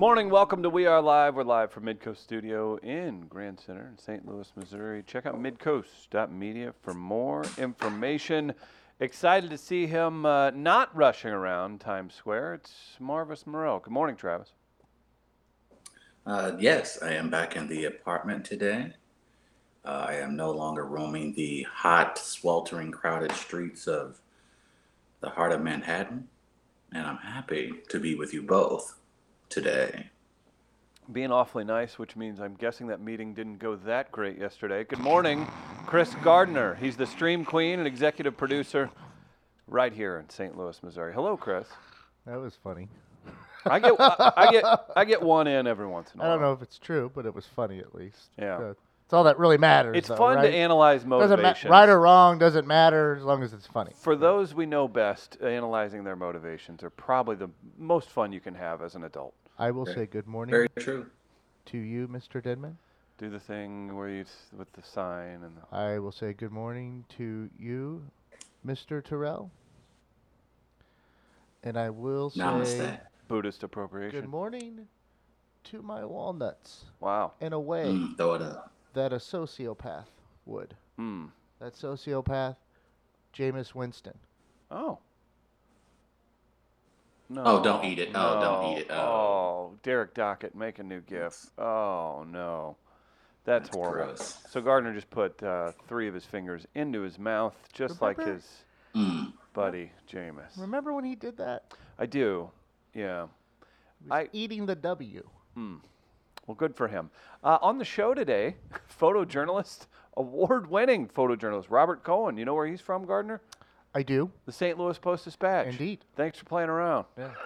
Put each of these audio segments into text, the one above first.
Morning, welcome to We Are Live. We're live from Midcoast Studio in Grand Center in St. Louis, Missouri. Check out midcoast.media for more information. Excited to see him uh, not rushing around Times Square. It's Marvis Moreau. Good morning, Travis. Uh, yes, I am back in the apartment today. Uh, I am no longer roaming the hot, sweltering, crowded streets of the heart of Manhattan, and I'm happy to be with you both today. Being awfully nice, which means I'm guessing that meeting didn't go that great yesterday. Good morning, Chris Gardner. He's the stream queen and executive producer right here in St. Louis, Missouri. Hello, Chris. That was funny. I get I, I get I get one in every once in a I while. I don't know if it's true, but it was funny at least. Yeah. Uh, it's all that really matters. It's though, fun right? to analyze Doesn't ma- motivations. right or wrong doesn't matter as long as it's funny. For those we know best, analyzing their motivations are probably the most fun you can have as an adult. I will Very- say good morning Very true. to you, Mr. Denman. Do the thing where you s- with the sign and the, I will say good morning to you, Mr. Terrell. And I will say Namaste. Buddhist appropriation. good morning to my walnuts Wow. in a way Mm, throw it up. that a sociopath would. Hmm. That sociopath, Jameis Winston. Oh. No. Oh, don't eat it. Oh, don't eat it. Oh. Oh, Derek Dockett, make a new GIF. Oh no, that's, That's horrible. gross. So Gardner just put uh, three of his fingers into his mouth, just like his Mm. buddy Jameis. Remember when he did that? I do. Yeah. He was I- eating the W. Well, good for him. Uh, on the show today, photojournalist, award-winning photojournalist Robert Cohen. You know where he's from, Gardner? I do. The St. Louis Post Dispatch. Indeed. Thanks for playing around. Yeah.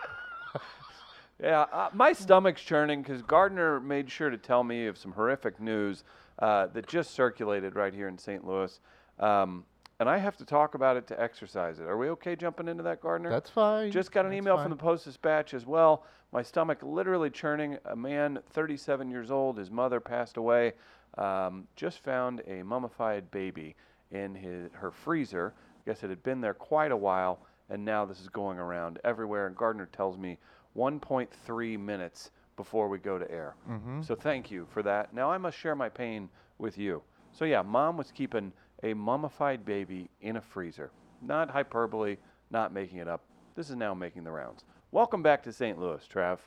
Yeah, uh, my stomach's churning because Gardner made sure to tell me of some horrific news uh, that just circulated right here in St. Louis. Um, and I have to talk about it to exercise it. Are we okay jumping into that, Gardner? That's fine. Just got an That's email fine. from the Post Dispatch as well. My stomach literally churning. A man, 37 years old, his mother passed away. Um, just found a mummified baby in his her freezer. I guess it had been there quite a while, and now this is going around everywhere. And Gardner tells me 1.3 minutes before we go to air. Mm-hmm. So thank you for that. Now I must share my pain with you. So yeah, mom was keeping a mummified baby in a freezer. Not hyperbole, not making it up. This is now making the rounds. Welcome back to St. Louis, Trav.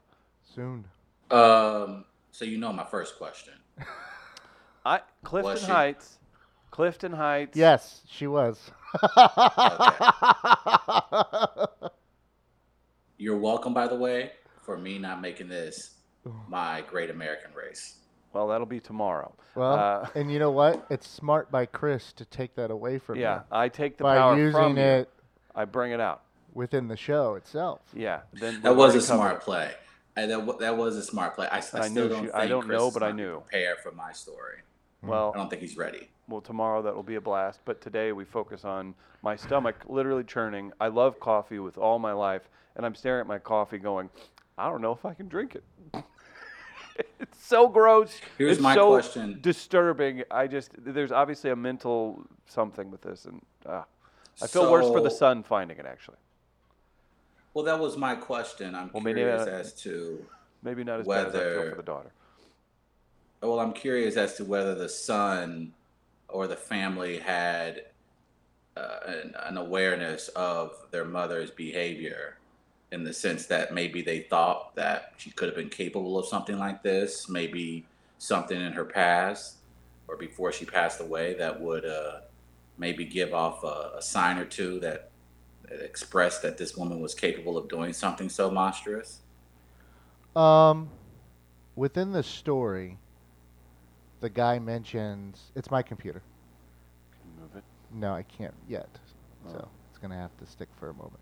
Soon. Um, so you know my first question. I Clifton Heights. Clifton Heights. Yes, she was. You're welcome, by the way, for me not making this my great American race. Well, that'll be tomorrow. well, Uh, and you know what? It's smart by Chris to take that away from yeah, you Yeah, I take the by power using from you. it I bring it out. within the show itself. Yeah. Then That was a covered smart play. I, that, that was a smart play. I still knew don't she- think I don't Chris know, but I knew. Prepared for my story. Well, I don't think he's ready. Well, tomorrow that will be a blast. But today we focus on my stomach literally churning. I love coffee with all my life, and I'm staring at my coffee going, I don't know if I can drink it. it's so gross. Here's it's my so question. Disturbing. I just there's obviously a mental something with this, and uh, I feel worse for the son finding it actually. Well, that was my question. I'm Well, maybe, curious uh, as to Maybe not as bad as I feel for the daughter. Well, I'm curious as to whether the son or the family had uh, an, an awareness of their mother's behavior in the sense that maybe they thought that she could have been capable of something like this, maybe something in her past or before she passed away that would uh, maybe give off a, a sign or two that, that expressed that this woman was capable of doing something so monstrous. Um, within the story, the guy mentions it's my computer. Can you move it? No, I can't yet, so Oh. it's gonna have to stick for a moment.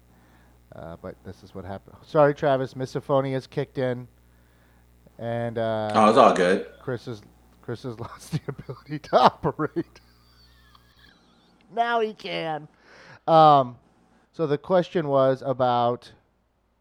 Uh, but this is what happened. Sorry, Travis. Misophonia has kicked in, and uh, oh, it's all good. Chris has Chris has lost the ability to operate. now he can. Um, so the question was about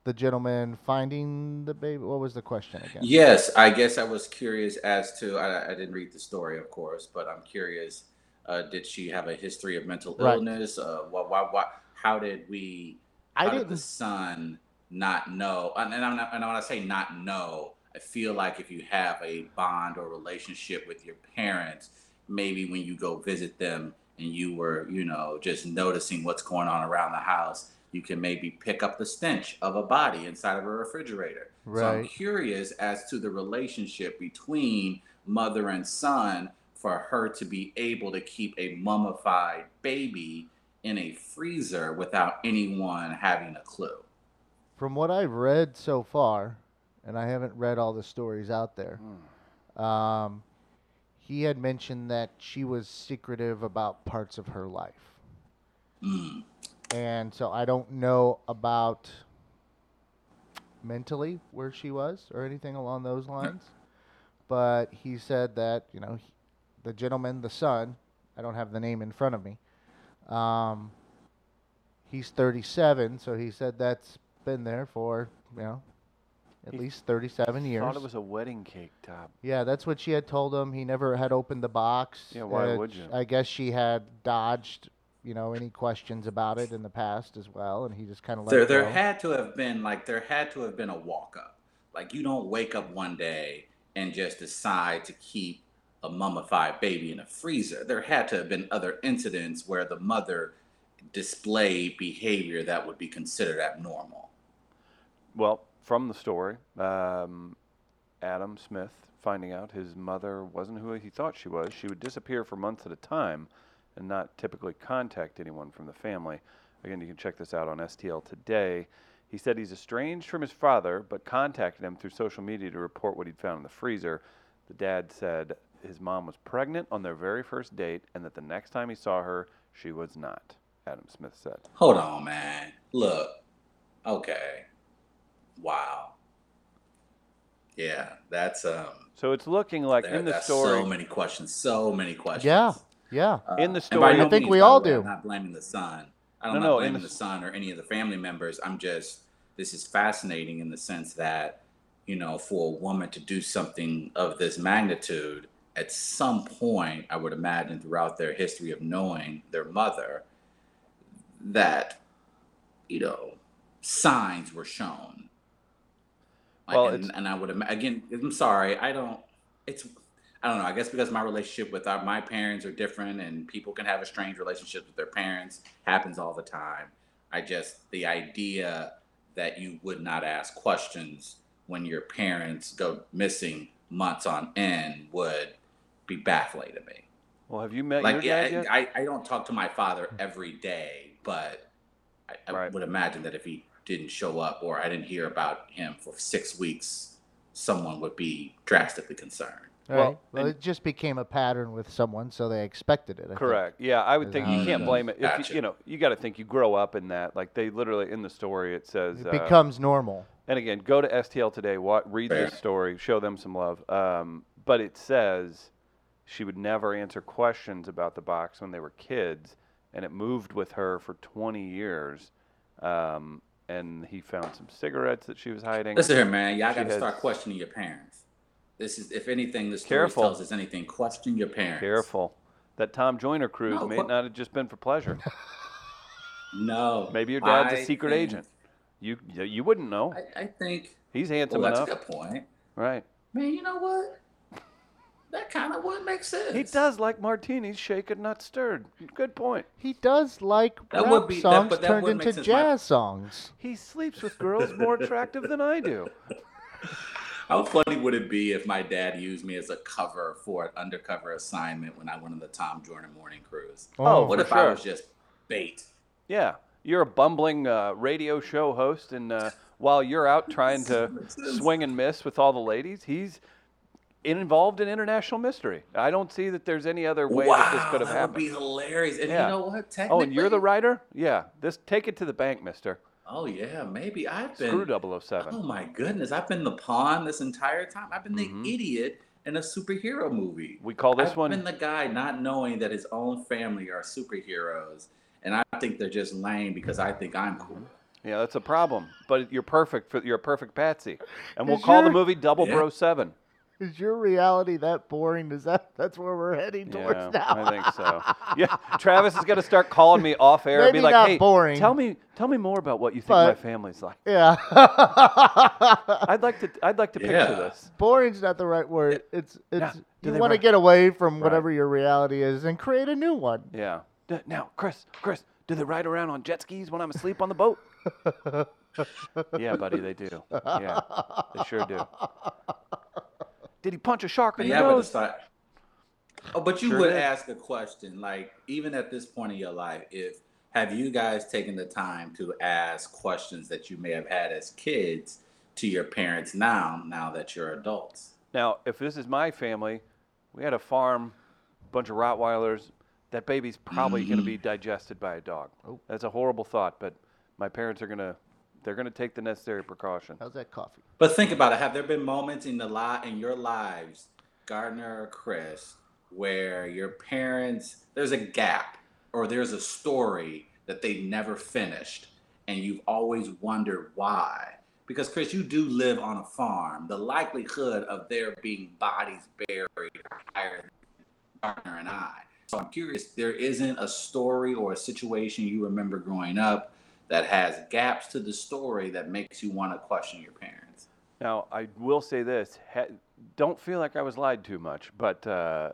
the gentleman finding the baby. What was the question again? Yes, I guess I was curious as to. I, I didn't read the story, of course, but I'm curious. Uh, did she have a history of mental Right. illness? Uh, why, why, why, how did we? I did the didn't. son not know? And, and, I'm not, and when I say not know, I feel like if you have a bond or relationship with your parents, maybe when you go visit them and you were, you know, just noticing what's going on around the house, you can maybe pick up the stench of a body inside of a refrigerator. So I'm curious as to the relationship between mother and son for her to be able to keep a mummified baby in a freezer without anyone having a clue. From what I've read so far, and I haven't read all the stories out there, um, he had mentioned that she was secretive about parts of her life. Mm. And so I don't know about mentally where she was or anything along those lines. But he said that, you know, he, the gentleman, the son, I don't have the name in front of me. Um, he's 37, so he said that's been there for, you know, at He least 37 years. Thought it was a wedding cake top. Yeah, that's what she had told him. He never had opened the box. Yeah, why Uh, would you? I guess she had dodged, you know, any questions about it in the past as well, and he just kind of There, there had to have been like there had to have been a walk up. Like you don't wake up one day and just decide to keep a mummified baby in a freezer. There had to have been other incidents where the mother displayed behavior that would be considered abnormal. Well, from the story, um, Adam Smith finding out his mother wasn't who he thought she was. She would disappear for months at a time and not typically contact anyone from the family. Again, you can check this out on STL today. He said he's estranged from his father, but contacted him through social media to report what he'd found in the freezer. The dad said his mom was pregnant on their very first date and that the next time he saw her, she was not, Adam Smith said. Hold on, man. Look. Okay. Wow. Yeah, that's um So it's looking like there, in the that's story. so many questions. So many questions. Yeah, yeah. Uh, In the and story- by I think means, we all do. I'm not blaming the son. I'm No, not no, in blaming the the son or any of the family members. I'm just this is fascinating in the sense that you know, for a woman to do something of this magnitude, at some point, I would imagine throughout their history of knowing their mother, that you know, signs were shown. Like, Well, and, and I would ima- again. I'm sorry. I don't. It's. I don't know. I guess because my relationship with our, my parents are different, and people can have a strange relationship with their parents. Happens all the time. I just the idea that you would not ask questions when your parents go missing months on end would be baffling to me. Well, have you met Like, your dad yeah? I, I don't talk to my father hmm. every day, but I, I Right. would imagine that if he didn't show up or I didn't hear about him for six weeks, someone would be drastically concerned. Right. Well, Well, it just became a pattern with someone, so they expected it. I think. Correct. Yeah, I would think you can't is. blame it. If you, Gotcha. you know, you got to think you grow up in that. Like they literally in the story, it says. It uh, becomes normal. and again, go to STL today. Wa- read this story. Show them some love. Um, but it says she would never answer questions about the box when they were kids, and it moved with her for 20 years. Um, and he found some cigarettes that she was hiding. Listen here, man. Y'all got to start questioning your parents. This is, if anything, the story Careful. tells us anything. Question your parents. Careful. That Tom Joyner cruise No, may what- not have just been for pleasure. No. Maybe your dad's a I secret think- agent. You you wouldn't know. I, I think. He's handsome Well, that's enough. a good point. Right. Man, you know what? That kind of would make sense. He does like martinis shaken, not stirred. Good point. He does like That rap would be- that- songs but that turned would make into sense. My- jazz songs. He sleeps with girls more attractive than I do. How funny would it be if my dad used me as a cover for an undercover assignment when I went on the Tom Joyner morning cruise? Oh, what for if I was just bait? Yeah, you're a bumbling uh, radio show host, and uh, while you're out trying to swing and miss with all the ladies, he's involved in international mystery. I don't see that there's any other way wow, that this could have that happened. That would be hilarious. And Yeah. you know what? Technically, oh, and you're the writer? Yeah. This take it to the bank, Mister. Oh yeah, maybe I've been. Screw 007. Oh my goodness, I've been the pawn this entire time. I've been the mm-hmm. idiot in a superhero movie. We call this I've one. been the guy not knowing that his own family are superheroes, and I think they're just lame because I think I'm cool. Mm-hmm. Yeah, that's a problem. But you're perfect for you're a perfect patsy, and we'll call the movie Double Yeah. Bro Seven. Is your reality that boring? Is that that's where we're heading towards Yeah, now? I think so. Yeah, Travis is gonna start calling me off air and be like, "Hey, boring. tell me, tell me more about what you think my family's like." yeah. I'd like to, I'd like to picture Yeah. this. Boring's not the right word. It's Yeah. it's Do you want to get away from Right. whatever your reality is and create a new one. Yeah. D- Now, Chris, Chris, do they ride around on jet skis when I'm asleep on the boat? yeah, buddy, they do. Yeah, they sure do. Did he punch a shark in the but nose? it's like, oh, but you Sure would did. ask a question like, even at this point in your life, if have you guys taken the time to ask questions that you may have had as kids to your parents now, now that you're adults? Now, if this is my family, we had a farm, bunch of Rottweilers. That baby's probably going to mm-hmm. be digested by a dog. Oh. That's a horrible thought, but my parents are going to, they're going to take the necessary precautions. How's that coffee? But think about it. Have there been moments in the li- in your lives, Gardner or Chris, where your parents there's a gap or there's a story that they never finished, and you've always wondered why? Because Chris, you do live on a farm. The likelihood of there being bodies buried are higher than Gardner and I. So I'm curious. There isn't a story or a situation you remember growing up that has gaps to the story that makes you want to question your parents. Now, I will say this: ha- don't feel like I was lied to much, but uh,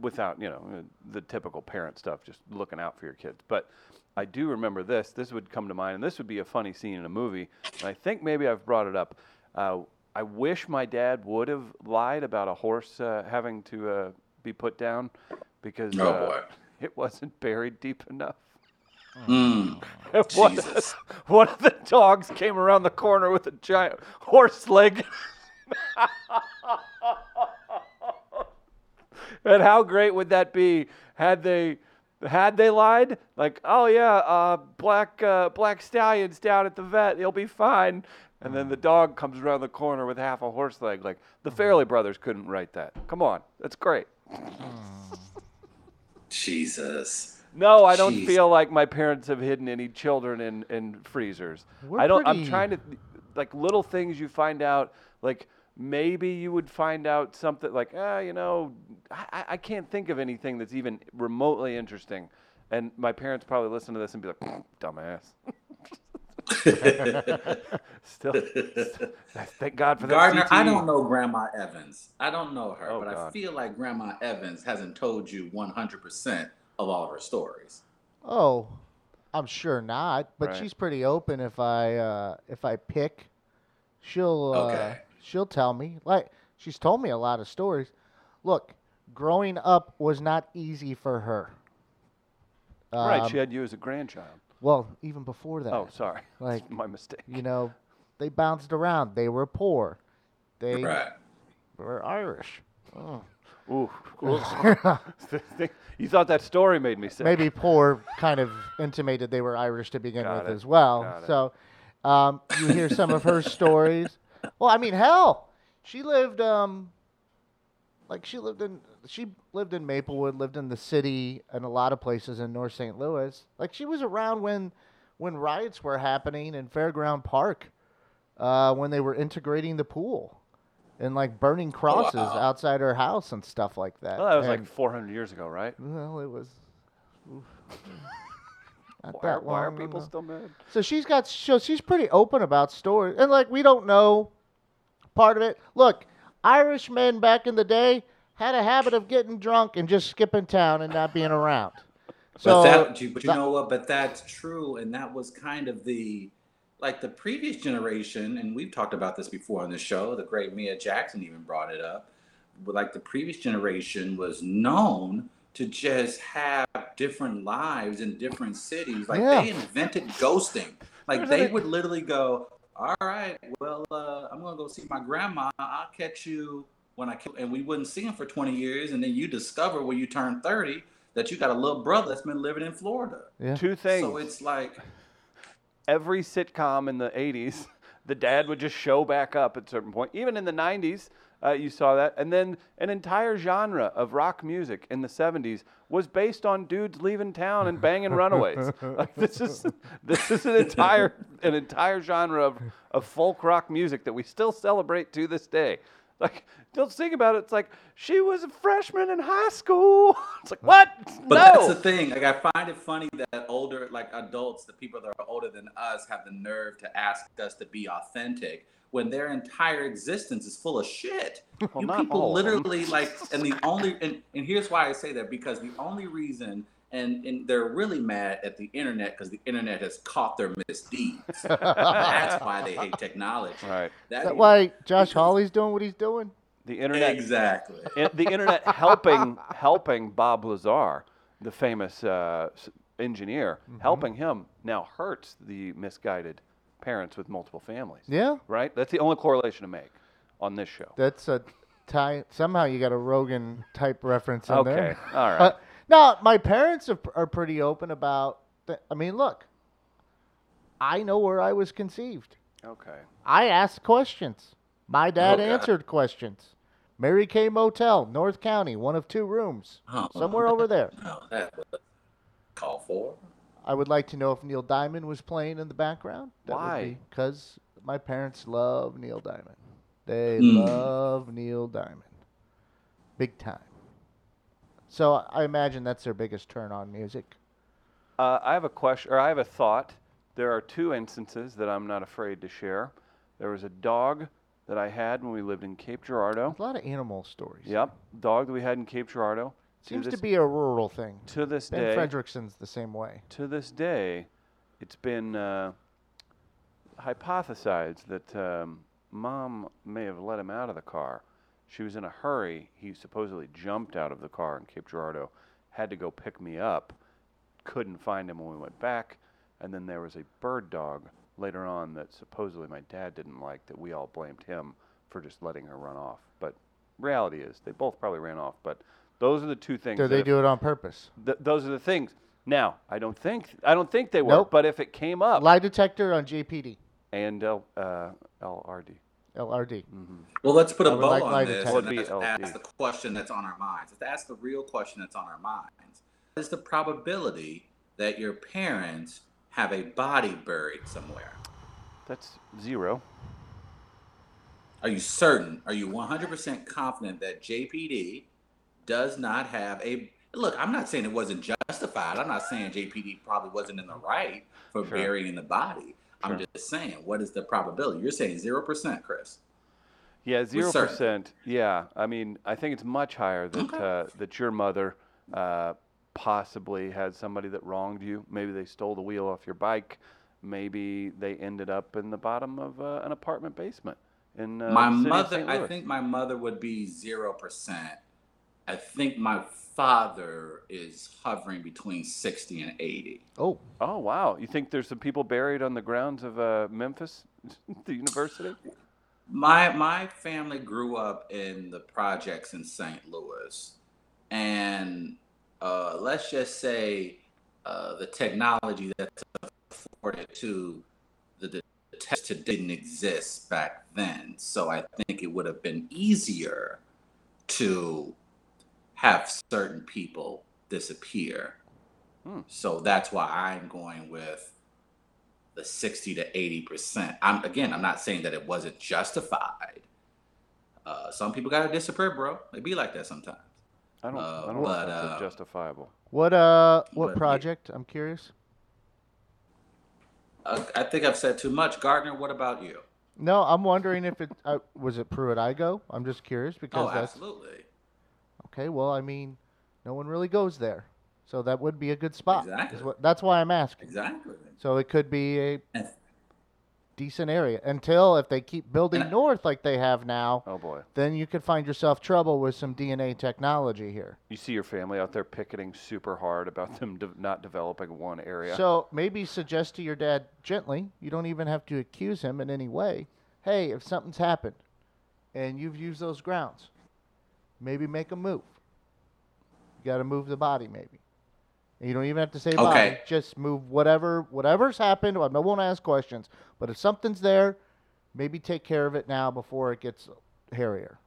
without you know the typical parent stuff, just looking out for your kids. But I do remember this. This would come to mind, and this would be a funny scene in a movie. And I think maybe I've brought it up. Uh, I wish my dad would have lied about a horse uh, having to uh, be put down because Oh, uh, it wasn't buried deep enough. Mm. one, Jesus. one of the dogs came around the corner with a giant horse leg. and how great would that be had they had they lied? Like, oh yeah, uh, black uh, black stallions down at the vet, he'll be fine. And then the dog comes around the corner with half a horse leg. Like the Farrelly brothers couldn't write that. Come on, that's great. Jesus. No, I don't Jeez. feel like my parents have hidden any children in, in freezers. We're I don't. I'm pretty- trying to, like little things you find out. Like maybe you would find out something like, ah, you know, I, I- I can't think of anything that's even remotely interesting. And my parents probably listen to this and be like, dumbass. Still, st- thank God for that. Gardner, I don't know Grandma Evans. I don't know her, Oh, but I God. feel like Grandma Evans hasn't told you 100% of all of her stories. Oh, I'm sure not. But Right. she's pretty open. If I uh, if I pick, she'll uh, Okay. she'll tell me. Like she's told me a lot of stories. Look, growing up was not easy for her. Right, Um, she had you as a grandchild. well, even before that. Oh, sorry. Like- my mistake. you know, they bounced around. They were poor. They Right. were Irish. Oh. Ooh, you thought that story made me sick. Maybe poor kind of intimated they were Irish to begin Got with it. as well. So um, you hear some of her stories. Well, I mean, hell, she lived um, like she lived in she lived in Maplewood, lived in the city, and a lot of places in North St. Louis. Like she was around when when riots were happening in Fairground Park, uh, when they were integrating the pool. And like burning crosses wow. outside her house and stuff like that. Well, that was And- like 400 years ago, right? well, it was. Not Why, are- that why are people ago. still mad? So she's got. So she's pretty open about stories, and like we don't know part of it. Look, Irish men back in the day had a habit of getting drunk and just skipping town and not being around. So but that, you, but you that- know what? But that's true, and that was kind of the like the previous generation, and we've talked about this before on the show. The great Mia Jackson even brought it up. But like the previous generation was known to just have different lives in different cities. Like Yeah. they invented ghosting. Like they would literally go, "All right, well, uh, I'm gonna go see my grandma. I'll catch you when I kill." And we wouldn't see him for 20 years, and then you discover when you turn 30 that you got a little brother that's been living in Florida. yeah. Two things. So it's like, Every sitcom in the 80s, the dad would just show back up at a certain point. Even in the 90s, uh, you saw that. And then an entire genre of rock music in the 70s was based on dudes leaving town and banging runaways. like this is this is an entire an entire genre of, of folk rock music that we still celebrate to this day. Like, don't think about it. It's like she was a freshman in high school. It's like what? But no. that's the thing. Like I find it funny that older, like adults, the people that are older than us, have the nerve to ask us to be authentic when their entire existence is full of shit. Well, you people all literally like, and the only, and, and here's why I say that because the only reason, and and they're really mad at the internet because the internet has caught their misdeeds. That's why they hate technology. right. That Is that is- why Josh Hawley's doing what he's doing? The internet. Exactly. in- the internet helping helping Bob Lazar, the famous uh, engineer, Mm-hmm. helping him now hurts the misguided parents with multiple families. Yeah, Right. That's the only correlation to make on this show. that's a tie. Somehow you got a Rogan type reference in Okay. there. Okay. All right. Uh, no, my parents are, are pretty open about. Th- I mean, look, I know where I was conceived. Okay. I asked questions. My dad Okay. answered questions. Mary Kay Motel, North County, one of two rooms, Oh, somewhere over there. No, that was call for. I would like to know if Neil Diamond was playing in the background. Why? Because my parents love Neil Diamond. They Mm. love Neil Diamond. Big time. So I imagine that's their biggest turn on music. Uh, I have a question, or I have a thought. There are two instances that I'm not afraid to share. There was a dog that I had when we lived in Cape Girardeau. A lot of animal stories. Yep, dog that we had in Cape Girardeau. Seems this, to be a rural thing. to this Ben day. Frederickson's the same way. to this day, it's been uh, hypothesized that um, mom may have let him out of the car. She was in a hurry. He supposedly jumped out of the car in Cape Girardeau, had to go pick me up, couldn't find him when we went back, and then there was a bird dog later on that supposedly my dad didn't like that we all blamed him for just letting her run off. But reality is they both probably ran off. But those are the two things. Do they do it on purpose? Th- those are the things. Now, I don't think I don't think they were, Nope. but if it came up, Lie detector on JPD, and L, uh, LRD. LRD. Mm-hmm. Well, let's put a I would bow like on lie this and Would be ask the question that's on our minds. Let's ask the real question that's on our minds. What is the probability that your parents have a body buried somewhere? That's zero. Are you certain? Are you 100% confident that JPD does not have a look? I'm not saying it wasn't justified. I'm not saying JPD probably wasn't in the right for Sure. burying the body. I'm Sure. just saying, what is the probability? You're saying zero percent, Chris. Yeah, zero percent. Yeah, I mean, I think it's much higher that Okay. uh, that your mother uh, possibly had somebody that wronged you. Maybe they stole the wheel off your bike. Maybe they ended up in the bottom of uh, an apartment basement in uh, my the city of mother. I think my mother would be zero percent. I think my father is hovering between sixty and eighty. Oh, Oh wow! You think there's some people buried on the grounds of uh, Memphis, the university? My my family grew up in the projects in St. Louis, and uh, let's just say uh, the technology that's afforded to the, the test didn't exist back then. So I think it would have been easier to have certain people disappear. Hmm. So that's why I'm going with the 60 to 80 percent. I'm again, I'm not saying that it wasn't justified. Uh, some people gotta disappear, bro. They be like that sometimes. I don't. Uh, I don't but, think uh, that's justifiable. what uh, what But- project? I'm curious. Uh, I think I've said too much. Gardner, what about you? No, I'm wondering if it uh, was it Pruitt Igoe. I'm just curious because Oh, that's absolutely. Okay. Well, I mean, no one really goes there, so that would be a good spot. is Exactly. what- that's why I'm asking. Exactly. So it could be a decent area until if they keep building north like they have now, Oh boy! then you could find yourself trouble with some DNA technology here. You see your family out there picketing super hard about them de- not developing one area. So maybe suggest to your dad gently. You don't even have to accuse him in any way. Hey, if something's happened and you've used those grounds, maybe make a move. You got to move the body, maybe. And you don't even have to say body. Just move whatever whatever's happened. I won't ask questions, but if something's there, maybe take care of it now before it gets hairier.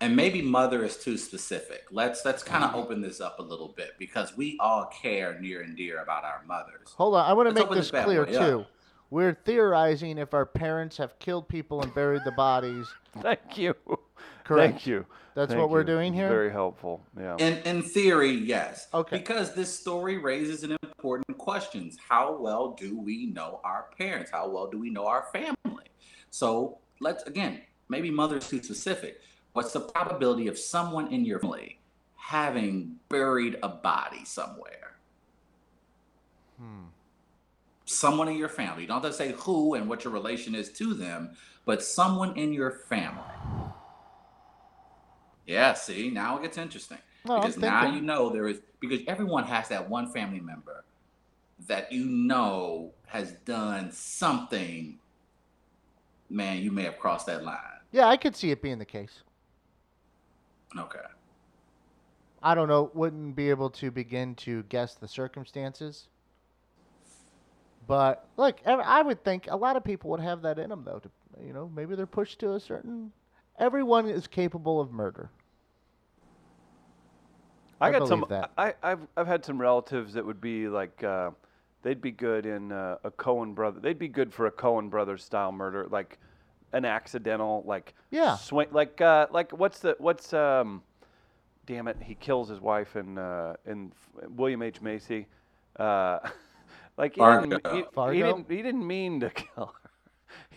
and maybe mother is too specific. Let's let's kind of mm-hmm. open this up a little bit because we all care near and dear about our mothers. Hold on, I want to make this this clear boy up. too. We're theorizing if our parents have killed people and buried the bodies. Thank you. Correct. Thank you. That's Thank what we're you. doing here? Very helpful. Yeah. In in theory, yes. Okay. Because this story raises an important questions. How well do we know our parents? How well do we know our family? So let's again, maybe mother's too specific. What's the probability of someone in your family having buried a body somewhere? Hmm. Someone in your family. You don't have to say who and what your relation is to them, but someone in your family. Yeah, see, now it gets interesting. Because now you know there is because everyone has that one family member that you know has done something. Man, you may have crossed that line. Yeah, I could see it being the case. Okay. I don't know, wouldn't be able to begin to guess the circumstances. But look, I would think a lot of people would have that in them, though. To, you know, maybe they're pushed to a certain. Everyone is capable of murder. I, I got some. That. I, I've I've had some relatives that would be like, uh, they'd be good in uh, a Coen brother. They'd be good for a Coen brothers style murder, like an accidental, like Yeah. swing, like uh, like what's the what's um, damn it, he kills his wife in uh, in William H Macy, uh, like he didn't, he, Fargo? he didn't he didn't mean to kill her.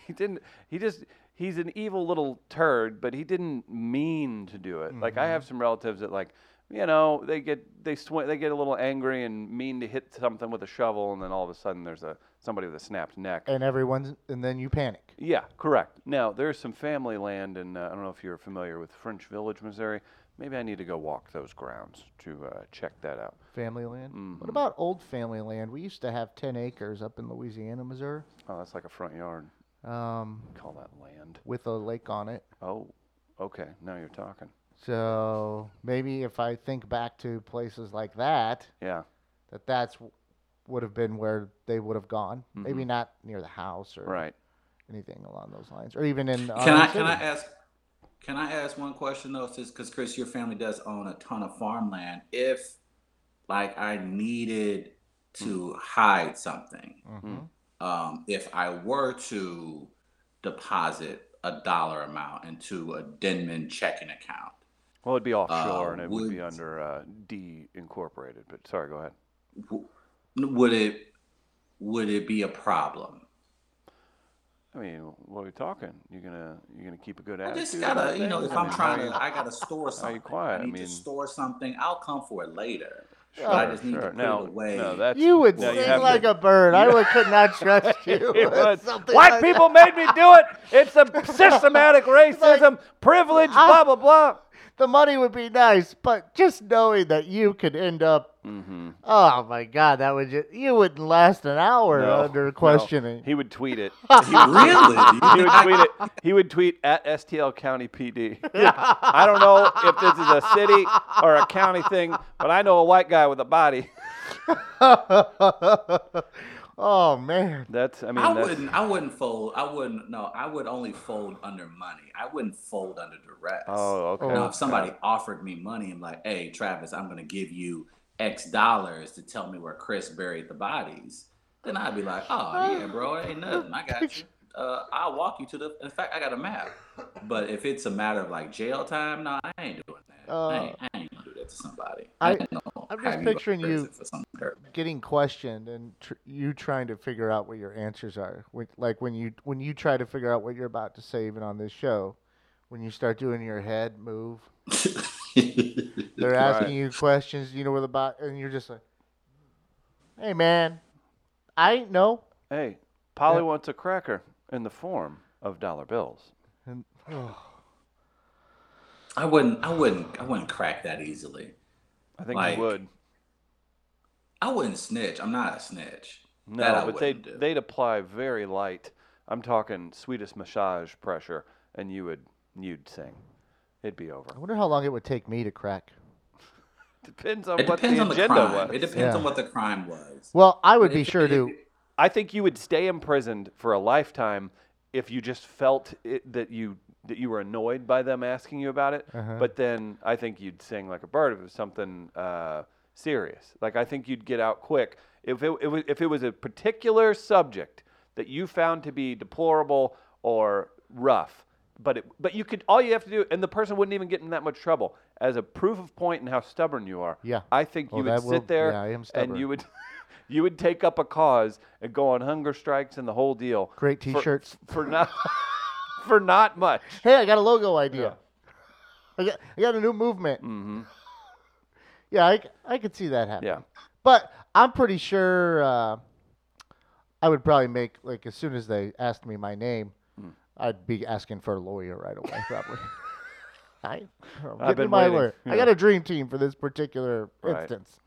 he didn't. He just. He's an evil little turd, but he didn't mean to do it. Like I have some relatives that like, you know, they get they sw- they get a little angry and mean to hit something with a shovel, and then all of a sudden there's a somebody with a snapped neck. And everyone's, and then you panic. Yeah, correct. Now there's some family land, and uh, I don't know if you're familiar with French Village, Missouri. Maybe I need to go walk those grounds to uh, check that out. Family land. Mhm. What about old family land? We used to have 10 acres up in Louisiana, Missouri, Oh, that's like a front yard. Um, Call that land. with a lake on it. Oh, okay. Now you're talking. So maybe if I think back to places like that, Yeah. that that's w- would have been where they would have gone. Maybe Mhm. not near the house or Right. anything along those lines, or even in. our Can own I can I city. ask can I ask one question though? Because Chris, your family does own a ton of farmland. If like I needed to hide something, Mhm. Um, if I were to deposit a dollar amount into a Denman checking account, Well, it'd be offshore Uh, and it would be under uh, D Incorporated. But sorry, go ahead. w- would it would it be a problem? I mean, what are we talking? You're gonna you're gonna keep a good I attitude. just gotta, you know, if I I'm mean, trying to, I gotta store something. Are you quiet? I need I mean, to store something. I'll come for it later. Sure, I just need sure. to put no, it away. No, that's You would no, sing have like to- a bird. I would could not trust you. It was. White like people made me do it. It's a systematic racism, privilege, I- blah blah blah. The money would be nice, but just knowing that you could end up. Mm-hmm. Oh my God, that would just you wouldn't last an hour No, under no. questioning. He would tweet it. really? he would tweet it. He would tweet at STL County PD. I don't know if this is a city or a county thing, but I know a white guy with a body. oh man. That's I mean I that's, wouldn't. I wouldn't fold. I wouldn't. No, I would only fold under money. I wouldn't fold under duress. Oh, okay. Now, if somebody offered me money and like, "Hey, Travis, I'm going to give you X dollars to tell me where Chris buried the bodies," then I'd be like, "Oh yeah, bro, it ain't nothing. I got you. Uh, I'll walk you to the. In fact, I got a map. But if it's a matter of like jail time, no, I ain't doing that. I, ain't, I ain't gonna do that to somebody. I- ain't gonna I'm just picturing you- prison for some dirt. getting questioned and tr- you trying to figure out what your answers are. When, like when you when you try to figure out what you're about to say, even on this show, when you start doing your head move, they're asking Right. you questions. You know where the bot, and you're just like, "Hey man, I ain't know." Hey, Polly Yeah. wants a cracker in the form of dollar bills. And, oh, I wouldn't. I wouldn't. I wouldn't crack that easily. I think Like, you would. I wouldn't snitch. I'm not a snitch. No, that but they wouldn't do. they'd apply very light. I'm talking sweetest massage pressure, and you would you'd sing. It'd be over. I wonder how long it would take me to crack. Depends on It what depends the on the agenda crime. was. It depends Yeah. on what the crime was. Well, I would But be if- sure if- to. I think you would stay imprisoned for a lifetime if you just felt it, that you that you were annoyed by them asking you about it. Uh-huh. But then I think you'd sing like a bird if it was something uh, serious. Like I think you'd get out quick if it, it was, if it was a particular subject that you found to be deplorable or rough, but it, but you could all you have to do, and the person wouldn't even get in that much trouble as a proof of point and how stubborn you are. Yeah. I think Oh, you would sit will- there yeah, I am and you would you would take up a cause and go on hunger strikes and the whole deal. Great T-shirts. for not for not much. Hey, I got a logo idea. I got I got a new movement. hmm Yeah, I could see that happen. Yeah. But I'm pretty sure uh, I would probably make like as soon as they asked me my name, Hmm. I'd be asking for a lawyer right away, probably. I, I've been my waiting, lawyer. I got a dream team for this particular Right. instance.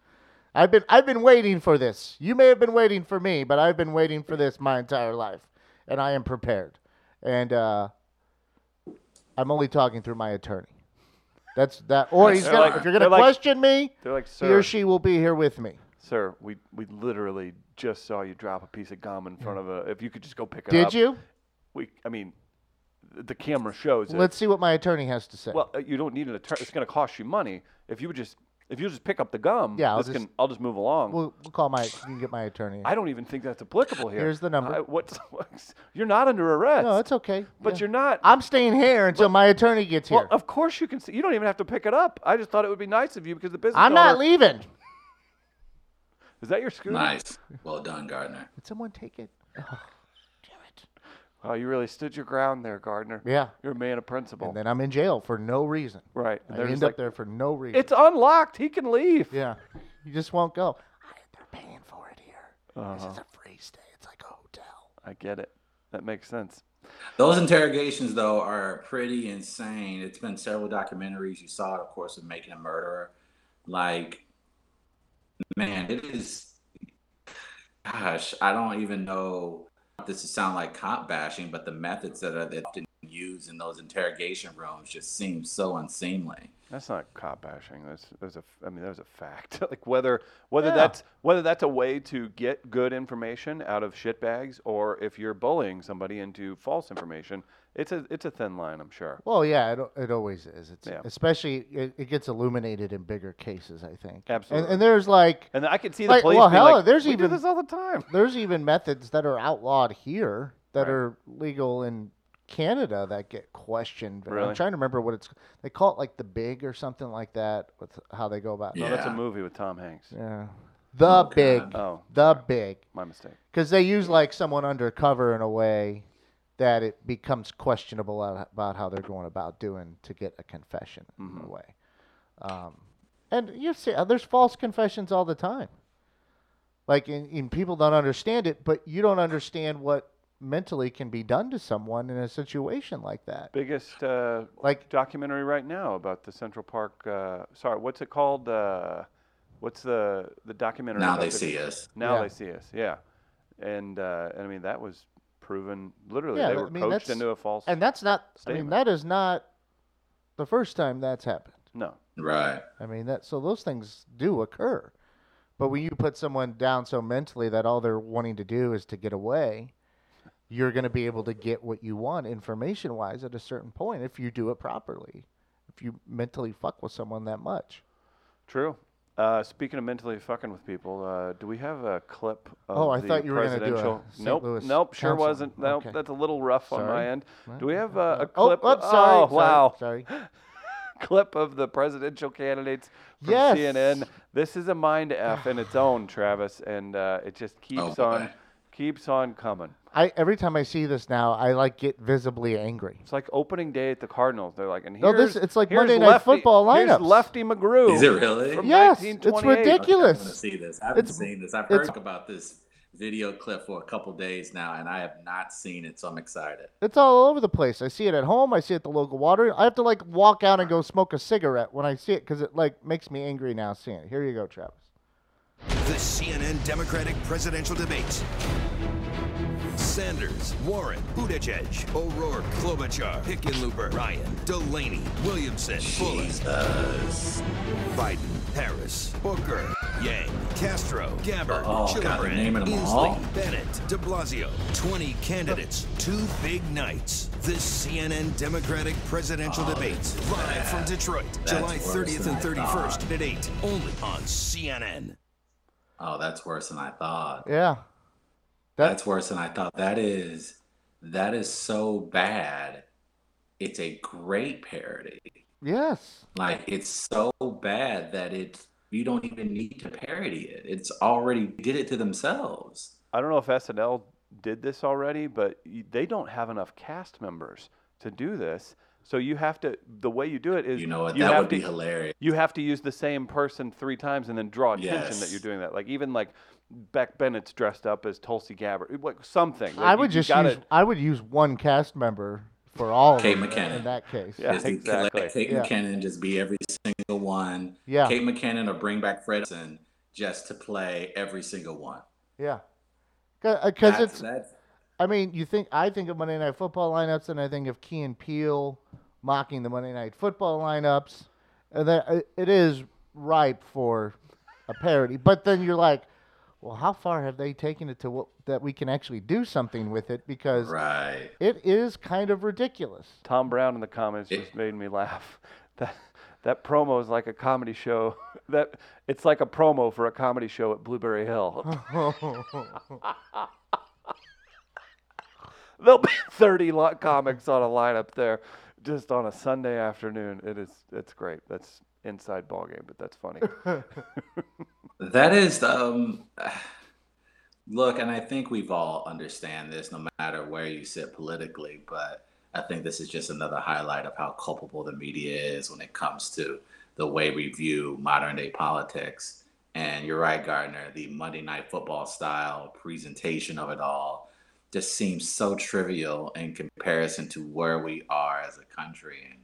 I've been I've been waiting for this. You may have been waiting for me, but I've been waiting for this my entire life, and I am prepared. And uh, I'm only talking through my attorney. That's that. Or he's gonna. like- if you're gonna like- question me, like, he or she will be here with me. sir, we we literally just saw you drop a piece of gum in front of a. If you could just go pick it Did up. Did you? We, I mean, the camera shows it. Let's see what my attorney has to say. Well, uh, you don't need an attorney. It's going to cost you money. If you would just, if you just pick up the gum, Yeah, I'll this just- can, I'll just move along. we'll, we'll call my. You can get my attorney. I don't even think that's applicable here. Here's the number. I, what's, what's you're not under arrest. no, it's okay. but Yeah. you're not. I'm staying here until my attorney gets well, here. of course you can. See, you don't even have to pick it up. I just thought it would be nice of you because the business. I'm not owner- leaving. Is that your scooter? Nice. Well done, Gardner. Did someone take it? Oh, damn it. Oh, you really stood your ground there, Gardner. Yeah. You're a man of principle. And then I'm in jail for no reason. right. I And they're end just up there for no reason. it's unlocked. He can leave. yeah. You just won't go. I, they're paying for it here. This Uh-huh. is a free stay. It's like a hotel. I get it. That makes sense. Those interrogations, though, are pretty insane. It's been several documentaries. You saw it, of course, of Making a Murderer. Like, man, it is. Gosh, I don't even know. This to sound like cop bashing, but the methods that are often used in those interrogation rooms just seem so unseemly. That's not cop bashing. That's there's a I mean there's a fact. like whether whether Yeah. that's whether that's a way to get good information out of shitbags or if you're bullying somebody into false information, it's a it's a thin line, I'm sure. Well, yeah, it, it always is. It's Yeah. especially it, it gets illuminated in bigger cases. I think. And, Absolutely. and there's like And I can see the Like, police well, hell, like, there's we even- do this all the time. there's even methods that are outlawed here that Right. are legal in Canada that get questioned. Really? I'm trying to remember what it's. They call it like the big or something like that with how they go about. it. No, that's a movie with Tom Hanks. Yeah. The Oh, big. God. Oh, The big. my mistake. Because they use like someone undercover in a way that it becomes questionable about how they're going about doing to get a confession in a Mhm. way. Um, and you see, uh, there's false confessions all the time. Like, in, in people don't understand it, but you don't understand what mentally can be done to someone in a situation like that. Biggest uh, Like, documentary right now about the Central Park. Uh, sorry, what's it called? Uh, what's the the documentary? Now they the- see us. Now Yeah. they see us. Yeah, and uh, and I mean that was proven. Literally, Yeah, they I were mean, coached into a false. and that's not. I mean, that is not the first time that's happened. no, Right. I mean that so those things do occur. But when you put someone down so mentally that all they're wanting to do is to get away, you're going to be able to get what you want information wise at a certain point if you do it properly. If you mentally fuck with someone that much. true. Uh, speaking of mentally fucking with people, uh, do we have a clip of Oh, I the thought you were gonna do a presidential? St. nope, Louis nope, sure council. wasn't. Nope, Okay. that's a little rough on my end. Well, Do we have uh, a Oh, clip? oh, sorry, oh, wow. Sorry. clip of the presidential candidates from Yes. CNN. This is a mind f in its own, Travis, and uh, it just keeps boy. on, keeps on coming. I every time I see this now, I like get visibly angry. It's like opening day at the Cardinals. They're like, and No, here's this- it's like here's Monday Night Lefty, Football Here's. Lefty McGrew. Is it really? Yes, it's 1928. ridiculous. I want to see this. I haven't It's- seen this. I've heard about this video clip for a couple days now, and I have not seen it, so I'm excited. It's all over the place. I see it at home. I see it at the local water. I have to like walk out and go smoke a cigarette when I see it because it like makes me angry now seeing it. Here you go, Travis. The CNN Democratic presidential debates. Sanders, Warren, Buttigieg, O'Rourke, Klobuchar, Hickenlooper, Ryan, Delaney, Williamson, Jesus. Biden, Harris, Booker, Yang, Castro, Gabbard, Oh, Gillibrand, Inslee? Bennet, De Blasio. 20 candidates, two big nights. The CNN Democratic presidential Oh, debates. Live from Detroit, July 30th and 31st at 8, only on CNN. Oh, that's worse than I thought. Yeah. That- That's worse than I thought. That is that is so bad. It's a great parody. Yes. Like it's so bad that it's you don't even need to parody it. It's already did it to themselves. I don't know if SNL did this already, but they don't have enough cast members to do this. So you have to. The way you do it is You know what? you that have would to, be hilarious. You have to use the same person three times and then draw attention that you're doing that. Like even like Beck Bennett's dressed up as Tulsi Gabbard, like something. Like, I would you just gotta- use I would use one cast member for all of Kate them McKinnon. in that case. Yeah. Just let exactly. Kate Yeah. McKinnon just be every single one. Yeah. Kate McKinnon or bring back Fred Wilson just to play every single one. Yeah. Because it's that's I mean, you think I think of Monday Night Football lineups, and I think of Key and Peele mocking the Monday Night Football lineups, and that it- uh, it is ripe for a parody. But then you're like, well, how far have they taken it to what, that we can actually do something with it? Because right. it is kind of ridiculous. Tom Brown in the comments just made me laugh. That that promo is like a comedy show. That it's like a promo for a comedy show at Blueberry Hill. There'll be 30 lo- comics on a lineup there, just on a Sunday afternoon. It is it's great. That's inside ball game, but that's funny. That is um look, and I think we've all understand this no matter where you sit politically, but I think this is just another highlight of how culpable the media is when it comes to the way we view modern day politics. And you're right, Gardner, the Monday night football style presentation of it all just seems so trivial in comparison to where we are as a country. And,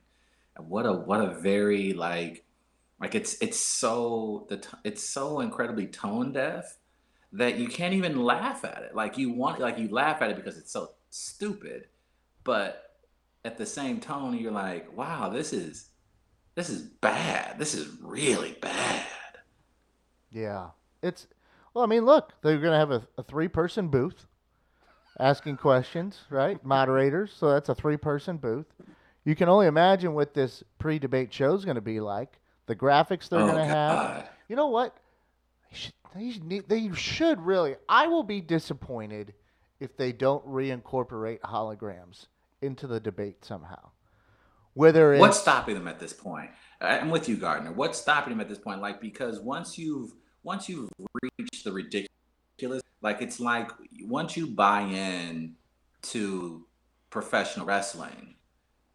what a what a very like like it's it's so the it's so incredibly tone deaf that you can't even laugh at it. Like you want like you laugh at it because it's so stupid, but at the same tone you're like, wow, this is this is bad. This is really bad. Yeah. It's well, I mean, look, they're gonna have a, a three person booth asking questions, right? Moderators. So that's a three person booth. You can only imagine what this pre debate show is gonna be like. The graphics they're oh gonna have. You know what? They should, they, should they should really. I will be disappointed if they don't reincorporate holograms into the debate somehow. Whether What's stopping them at this point? I'm with you, Gardner. What's stopping them at this point? Like because once you've once you've reached the ridiculous, like it's like once you buy in to professional wrestling,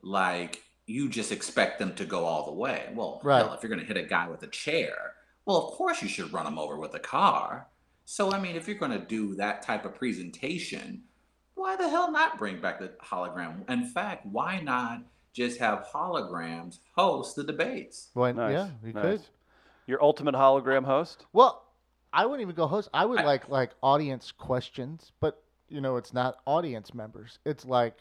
like you just expect them to go all the way. Well, Right. hell, if you're gonna hit a guy with a chair, well, of course you should run him over with a car. So I mean, if you're gonna do that type of presentation, why the hell not bring back the hologram? In fact, why not just have holograms host the debates? Why- Nice. yeah, you nice. could. Your ultimate hologram host? Well, I wouldn't even go host. I would I- like like audience questions, but you know, it's not audience members. It's like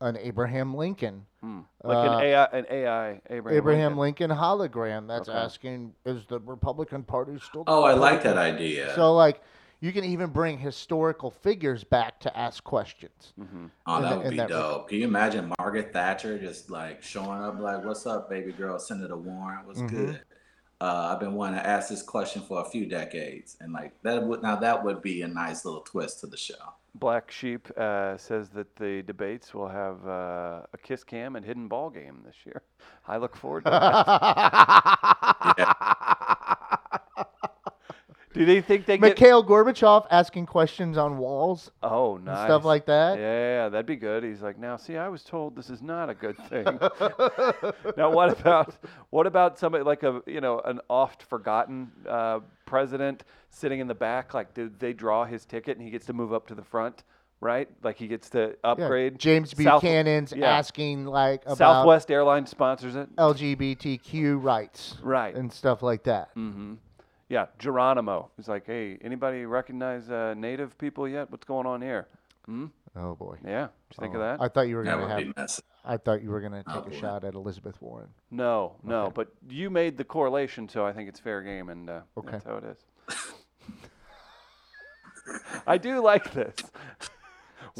an Abraham Lincoln, Hmm. Like Uh, an AI, an AI Abraham, Abraham Lincoln. Lincoln hologram that's Okay. asking, "Is the Republican Party still?" Oh, I like that idea. So like, you can even bring historical figures back to ask questions. Mhm. oh, that the- would in be that- dope. Can you imagine Margaret Thatcher just like showing up like, "What's up, baby girl? Senator Warren, what's Mhm. good?" Uh, I've been wanting to ask this question for a few decades, and like that would now that would be a nice little twist to the show. Black Sheep uh, says that the debates will have uh, a kiss cam and hidden ball game this year. I look forward to that. Do they think they get? Mikhail Gorbachev asking questions on walls Oh, nice stuff like that. Yeah, that'd be good. He's like, now, see, I was told this is not a good thing. now, what about what about somebody like a you know an oft forgotten uh, president sitting in the back? Like, did they draw his ticket and he gets to move up to the front, right? Like he gets to Yeah, upgrade. James South- Buchanan's yeah. asking like about Southwest Airlines sponsors it. LGBTQ rights Right. and stuff like that. Mm-hmm. Yeah, Geronimo. He's like, hey, anybody recognize uh, Native people yet? What's going on here? Hmm? Oh boy. Yeah. Did you think Oh, of that? I thought you were That gonna would have. be messy. I thought you were gonna Oh, take a boy. shot at Elizabeth Warren. No, no, Okay. but you made the correlation, so I think it's fair game, and uh, Okay. that's how it is. I do like this.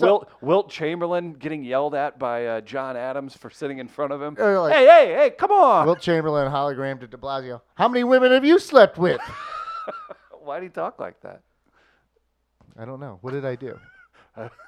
Wilt, Wilt Chamberlain getting yelled at by uh, John Adams for sitting in front of him. Like- hey, hey, hey, come on! Wilt Chamberlain hologram to De Blasio. How many women have you slept with? Why do you talk like that? I don't know. What did I do?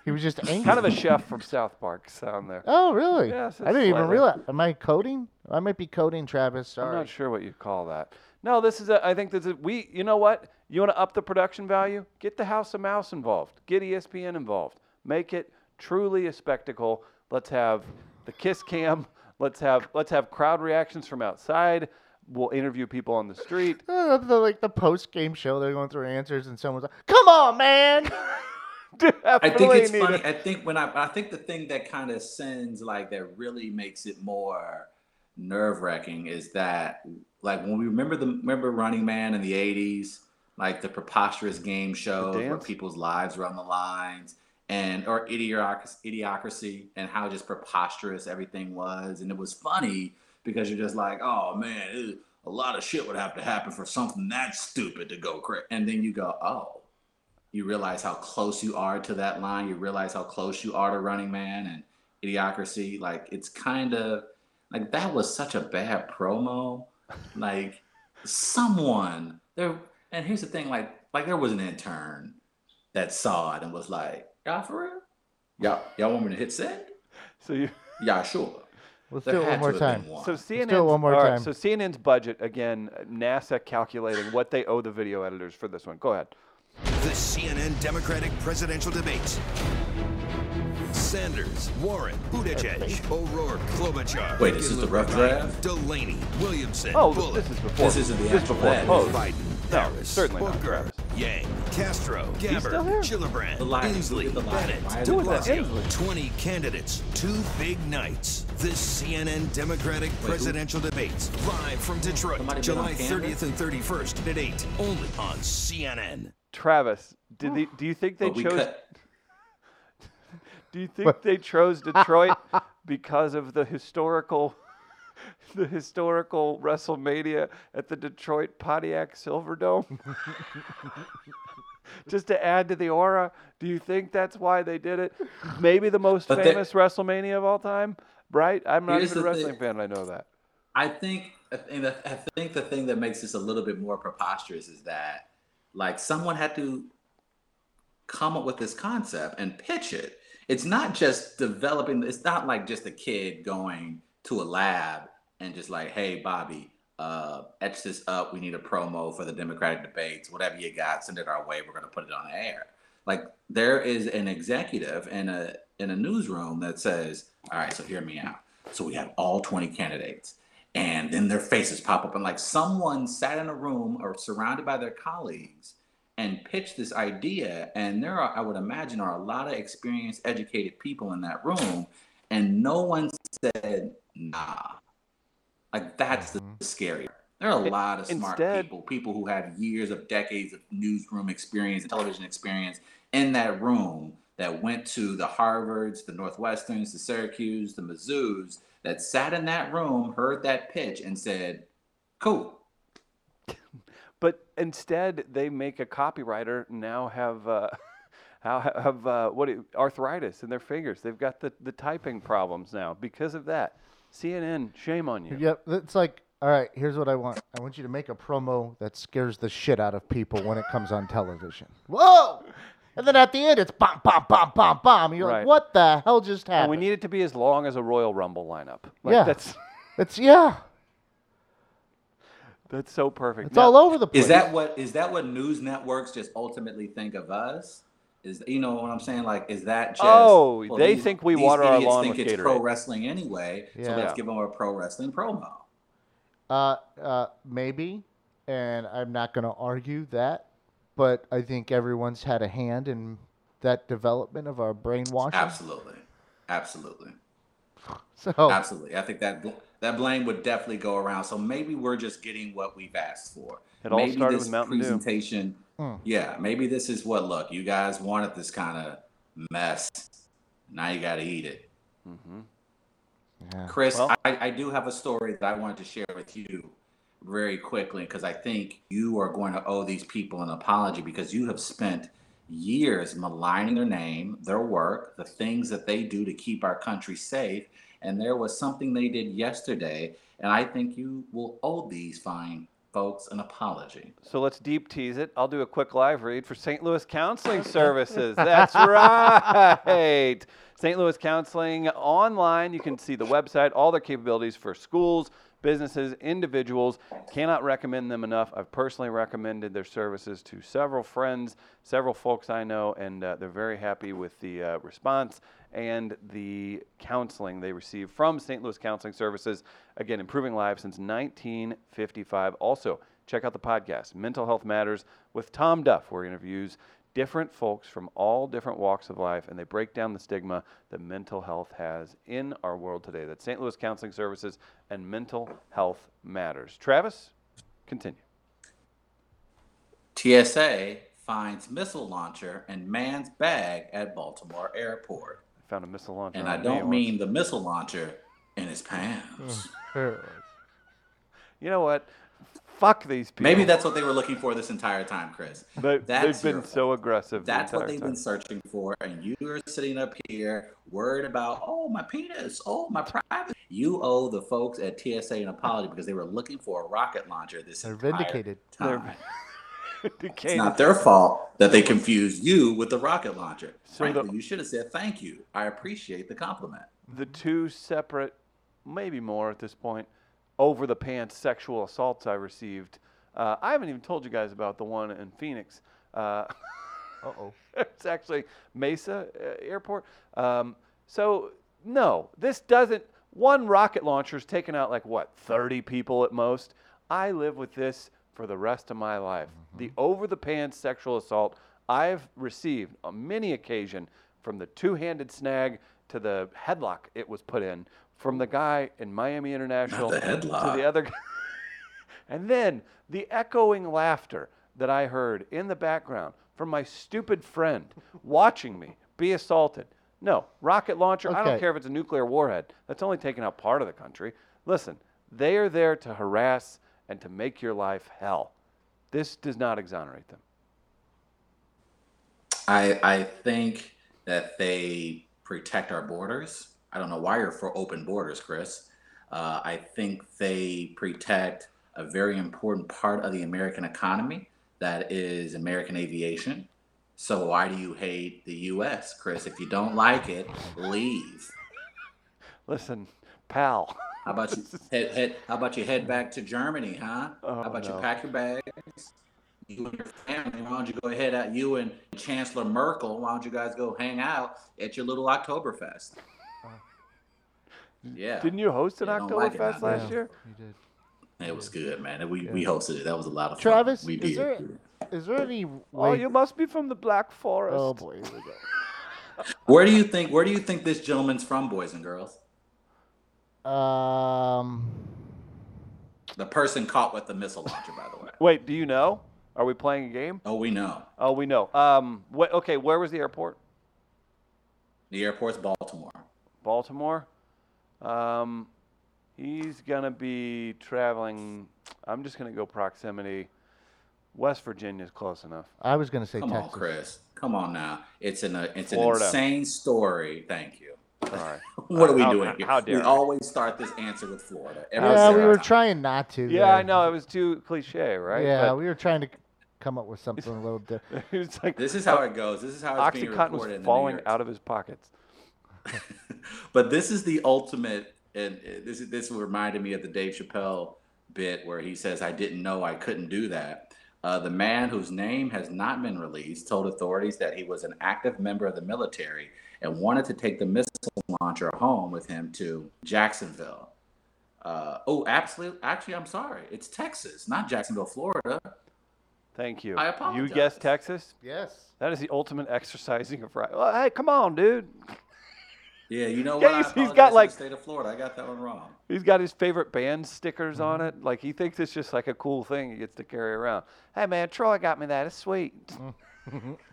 He was just angry. Kind of a chef from South Park sound there. Oh, really? Yes, I didn't even realize. Am I coding? I might be coding, Travis. Sorry. I'm not sure what you call that. No, this is a. I think this is we. You know what? You want to up the production value? Get the House of Mouse involved. Get ESPN involved. Make it truly a spectacle. Let's have the kiss cam. Let's have let's have crowd reactions from outside. We'll interview people on the street. Uh, the, like the post game show, they're going through answers, and someone's like, "Come on, man!" I think it's funny. it. I think when I, I think the thing that kind of sends like that really makes it more nerve wracking is that like when we remember the remember Running Man in the '80s, like the preposterous game shows where people's lives were on the lines, and or idiocracy, idiocracy, and how just preposterous everything was, and it was funny because you're just like, oh man, a lot of shit would have to happen for something that stupid to go crazy, and then you go, oh you realize how close you are to that line. You realize how close you are to Running Man and Idiocracy. Like it's kind of like that was such a bad promo. Like someone there, and here's the thing: like like there was an intern that saw it and was like, "Y'all for real? Y'all y'all want me to hit send? So you. Yeah, sure." Let's do it one more to have been time. one. So do it CNN. one more time. So CNN's budget again. NASA calculating what they owe the video editors for this one. Go ahead. The CNN Democratic presidential debates. Sanders, Warren, Buttigieg, O'Rourke, Klobuchar. Wait, this is the rough draft? Delaney, Williamson, Oh, Bullock, this is before. This isn't the this is actual before ad. Oh, Biden, No, Harris, certainly not Booker, Travis. Yang, Castro, still here? Gabbard, Gillibrand, The. Inslee, Look at the line. Bennet, Why is de it that Blasio. 20 candidates, two big nights. The CNN Democratic presidential debates, live from Detroit, Somebody July 30th and 31st at 8, only on CNN. Travis, did they, do you think they But chose? Do you think they chose Detroit because of the historical, the historical WrestleMania at the Detroit Pontiac Silverdome? Just to add to the aura, do you think that's why they did it? Maybe the most But famous WrestleMania of all time, right? I'm not even a wrestling thing. fan. I know that. I think I think I think the thing that makes this a little bit more preposterous is that like someone had to come up with this concept and pitch it. It's not just developing. It's not like just a kid going to a lab and just like, hey, Bobby, uh, etch this up. We need a promo for the Democratic debates. Whatever you got, send it our way. We're going to put it on air. Like there is an executive in a in a newsroom that says, all right, so hear me out. So we have all 20 candidates and then their faces pop up and like someone sat in a room or surrounded by their colleagues and pitched this idea and there are i would imagine are a lot of experienced educated people in that room and no one said nah like that's the scary there are a In- lot of smart instead- people people who have years of decades of newsroom experience and television experience in that room that went to the harvards the northwesterns the syracuse the mizzous that sat in that room heard that pitch and said cool But instead, they make a copywriter now have uh, how have uh, what arthritis in their fingers. They've got the, the typing problems now because of that. CNN, shame on you. Yep. It's like, all right, here's what I want. I want you to make a promo that scares the shit out of people when it comes on television. Whoa! And then at the end, it's bomb, bomb, bomb, bomb, bomb. You're Right. like, what the hell just And happened? we need it to be as long as a Royal Rumble lineup. Like Yeah. that's it's yeah. that's so perfect. It's Now- all over the place. Is that what is that what news networks just ultimately think of us? Is you know what I'm saying? Like, is that just? Oh, they think we these water our idiots lawn think with it's pro wrestling anyway, yeah. so let's give them a pro wrestling promo. Uh, uh, maybe, and I'm not going to argue that, but I think everyone's had a hand in that development of our brainwashing. Absolutely, absolutely, So, absolutely. I think that that blame would definitely go around. So maybe we're just getting what we've asked for. It all maybe started this with Mountain Dew. Presentation. Hmm. Yeah, maybe this is what. Look, you guys wanted this kind of mess. Now you got to eat it. yeah. Chris, Well- I, I do have a story that I wanted to share with you very quickly because I think you are going to owe these people an apology because you have spent years maligning their name, their work, the things that they do to keep our country safe. And there was something they did yesterday, and I think you will owe these fine folks an apology. So let's deep tease it. I'll do a quick live read for St. Louis Counseling Services. That's right. St. Louis Counseling online. You can see the website, all their capabilities for schools, businesses, individuals. Cannot recommend them enough. I've personally recommended their services to several friends, several folks I know, and uh, they're very happy with the uh, response and the counseling they receive from St. Louis Counseling Services. Again, improving lives since 1955. Also, check out the podcast, Mental Health Matters, with Tom Duff, where he interviews different folks from all different walks of life, and they break down the stigma that mental health has in our world today. That St. Louis Counseling Services and Mental Health Matters. Travis, continue. TSA finds missile launcher in man's bag at Baltimore airport. I found a missile launcher. And I don't once. mean the missile launcher in his pants. You know what? Fuck these people. Maybe that's what they were looking for this entire time, Chris. They, That's they've your been so aggressive. the That's what they've time. been searching for, and you are sitting up here worried about, oh, my penis, oh, my private. You owe the folks at TSA an apology because they were looking for a rocket launcher this They're entire vindicated. time. They're- It's not their fault that they confused you with the rocket launcher. So the- Frankly, you should have said thank you. I appreciate the compliment. the two separate, maybe more at this point, over the pants sexual assaults I received. Uh, I haven't even told you guys about the one in Phoenix. Uh, oh. it's actually Mesa uh, Airport. Um, so no, this doesn't. One rocket launcher's taken out like what, 30 people at most. I live with this for the rest of my life. The over the pants sexual assault I've received on many occasion from the two-handed snag to the headlock it was put in from the guy in Miami International the to the other guy. And then the echoing laughter that I heard in the background from my stupid friend watching me be assaulted. No, rocket launcher, I don't care if it's a nuclear warhead. That's only taking out part of the country. Listen, they are there to harass and to make your life hell. This does not exonerate them. I I think that they protect our borders. I don't know why you're for open borders, Chris. Uh, I think they protect a very important part of the American economy that is American aviation. So why do you hate the U.S., Chris? If you don't like it, leave. Listen, pal. How about you head, head How about you head back to Germany, huh? Oh, how about no. you pack your bags? You and your family. Why don't you go ahead at you and Chancellor Merkel? Why don't you guys go hang out at your little Oktoberfest? Yeah, Didn't you host an Yeah, I like it Oktoberfest last Yeah. year? You did. it was good, man. We we hosted it. That was a lot of fun. Travis, we is did. there is there any way? Oh, you must be from the Black Forest. Oh boy, here we go. Where do you think? Where do you think this gentleman's from, boys and girls? Um, The person caught with the missile launcher, by the way. Wait, do you know? Are we playing a game? Oh, we know. Oh, we know. Um, wh- okay, where was the airport? The airport's Baltimore. Baltimore. Um, he's gonna be traveling. I'm just gonna go proximity. West Virginia is close enough. I was gonna say Come Texas. on, Chris. Come on now. It's an it's Florida. an insane story. Thank you. Sorry. What are we How- doing here? how dare we I. always start this answer with Florida. every Yeah, we were time. trying not to. yeah, there. I know it was too cliche, right? Yeah, But we were trying to come up with something a little different. it was like This is how it goes. This is how it's being OxyContin reported was in the falling out of his pockets. but this is the ultimate, and uh, this is this reminded me of the Dave Chappelle bit where he says, "I didn't know I couldn't do that." Uh, the man whose name has not been released told authorities that he was an active member of the military and wanted to take the missile launcher home with him to Jacksonville. Uh, oh, absolutely. Actually, I'm sorry. It's Texas, not Jacksonville, Florida. Thank you. I apologize. You guessed Texas. Yes. That is the ultimate exercising of right. Well, hey, come on, dude. Yeah, you know Yeah, what? I he's- he's apologize got, like- the state of Florida. I got that one wrong. He's got his favorite band stickers Mm-hmm. on it. Like he thinks it's just like a cool thing he gets to carry around. Hey man, Troy got me that. It's sweet.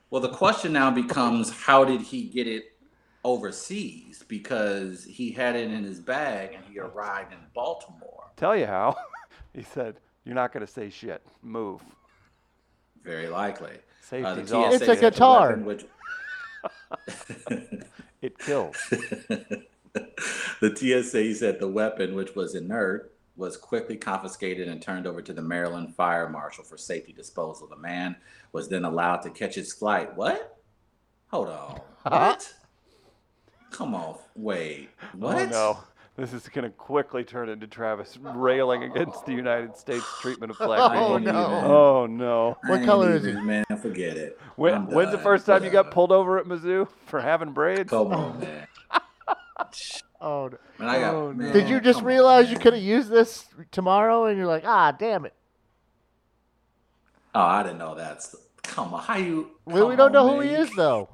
Well, the question now becomes how did he get it overseas? Because he had it in his bag and he arrived in Baltimore. Tell you how. he said, "You're not gonna say shit. Move." Very likely. Safety's TSA off. It's a guitar. which- It kills. the TSA said the weapon, which was inert, was quickly confiscated and turned over to the Maryland Fire Marshal for safety disposal. The man was then allowed to catch his flight. What? Hold on. What? Come on. Wait. Oh, what? Oh no. This is going to quickly turn into Travis railing against the United States treatment of black Oh, people. ain't no. Oh no. What color is even- Man, forget it. When, when's the first time you got Uh, pulled over at Mizzou for having braids? Come on, man. Oh, no. Man, I got, Oh, man, Did you just come on, realize you could have used this tomorrow and you're like, ah, damn it. Oh, I didn't know that's. Come on, how you? We, we don't know on, who he is, though.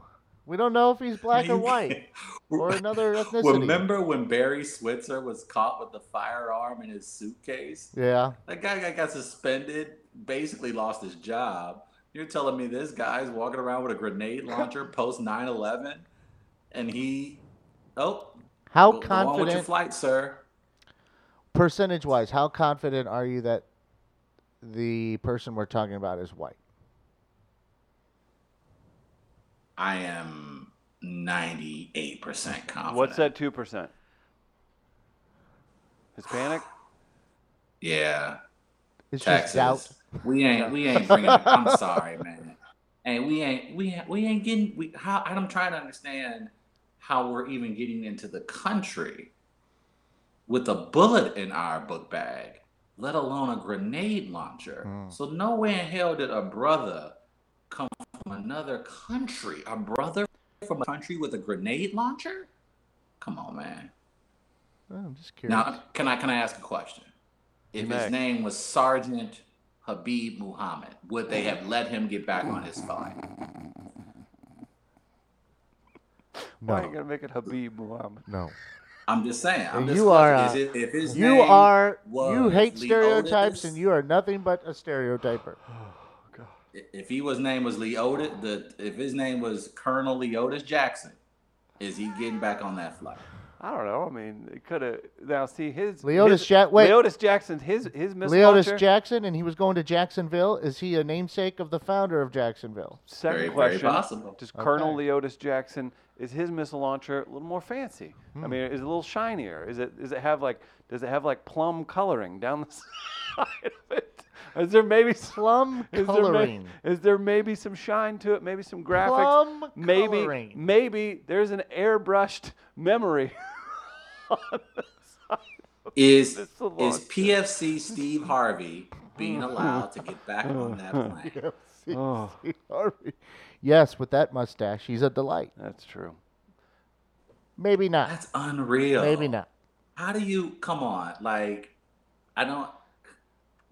We don't know if he's black or white or another ethnicity. Remember when Barry Switzer was caught with the firearm in his suitcase? Yeah. That guy got- got suspended, basically lost his job. You're telling me this guy's walking around with a grenade launcher post 9 11 and he. Oh, How go- go on with your flight, sir. percentage wise, how confident are you that the person we're talking about is white? I am 98% confident. What's that 2%? Hispanic? Yeah. It's Texas. just doubt. We ain't we ain't bringing. I'm sorry, man. And we ain't we ain't, we ain't getting. We how I'm trying to understand how we're even getting into the country with a bullet in our book bag, let alone a grenade launcher. Hmm. So no way in hell did a brother come from another country. A brother from a country with a grenade launcher? Come on, man. Oh, I'm just curious. Now, can I can I ask a question? If his name was Sergeant Habib Muhammad, would they have let him get back on his flight? Why are you no. going to make it Habib Muhammad? No. I'm just saying. I'm You are, questioning. uh, it- if his You name are you hate Leotis, stereotypes and you are nothing but a stereotyper. If he was name was Leotis, the if his name was Colonel Leotis Jackson, is he getting back on that flight? I don't know. I mean, it could have. Now, see, his. Leotis his, Jack- wait. Leotis Jackson, his, his missile Leotis launcher. Jackson and he was going to Jacksonville. Is he a namesake of the founder of Jacksonville? Second Very, very question. possible. Does Colonel Okay. Leotis Jackson is his missile launcher a little more fancy? Hmm. I mean, is it a little shinier? Is it does it have like does it have like plum coloring down the side of it? Is there maybe s- Plum is there, may- coloring. is there maybe some shine to it? Maybe some graphics? Plum maybe coloring. maybe there's an airbrushed memory. on the side of Is is. PFC Steve Harvey being allowed to get back on that plane? Oh. Harvey. Yes, with that mustache, he's a delight. That's true. Maybe not. That's unreal. Maybe not. How do you come on? Like, I don't.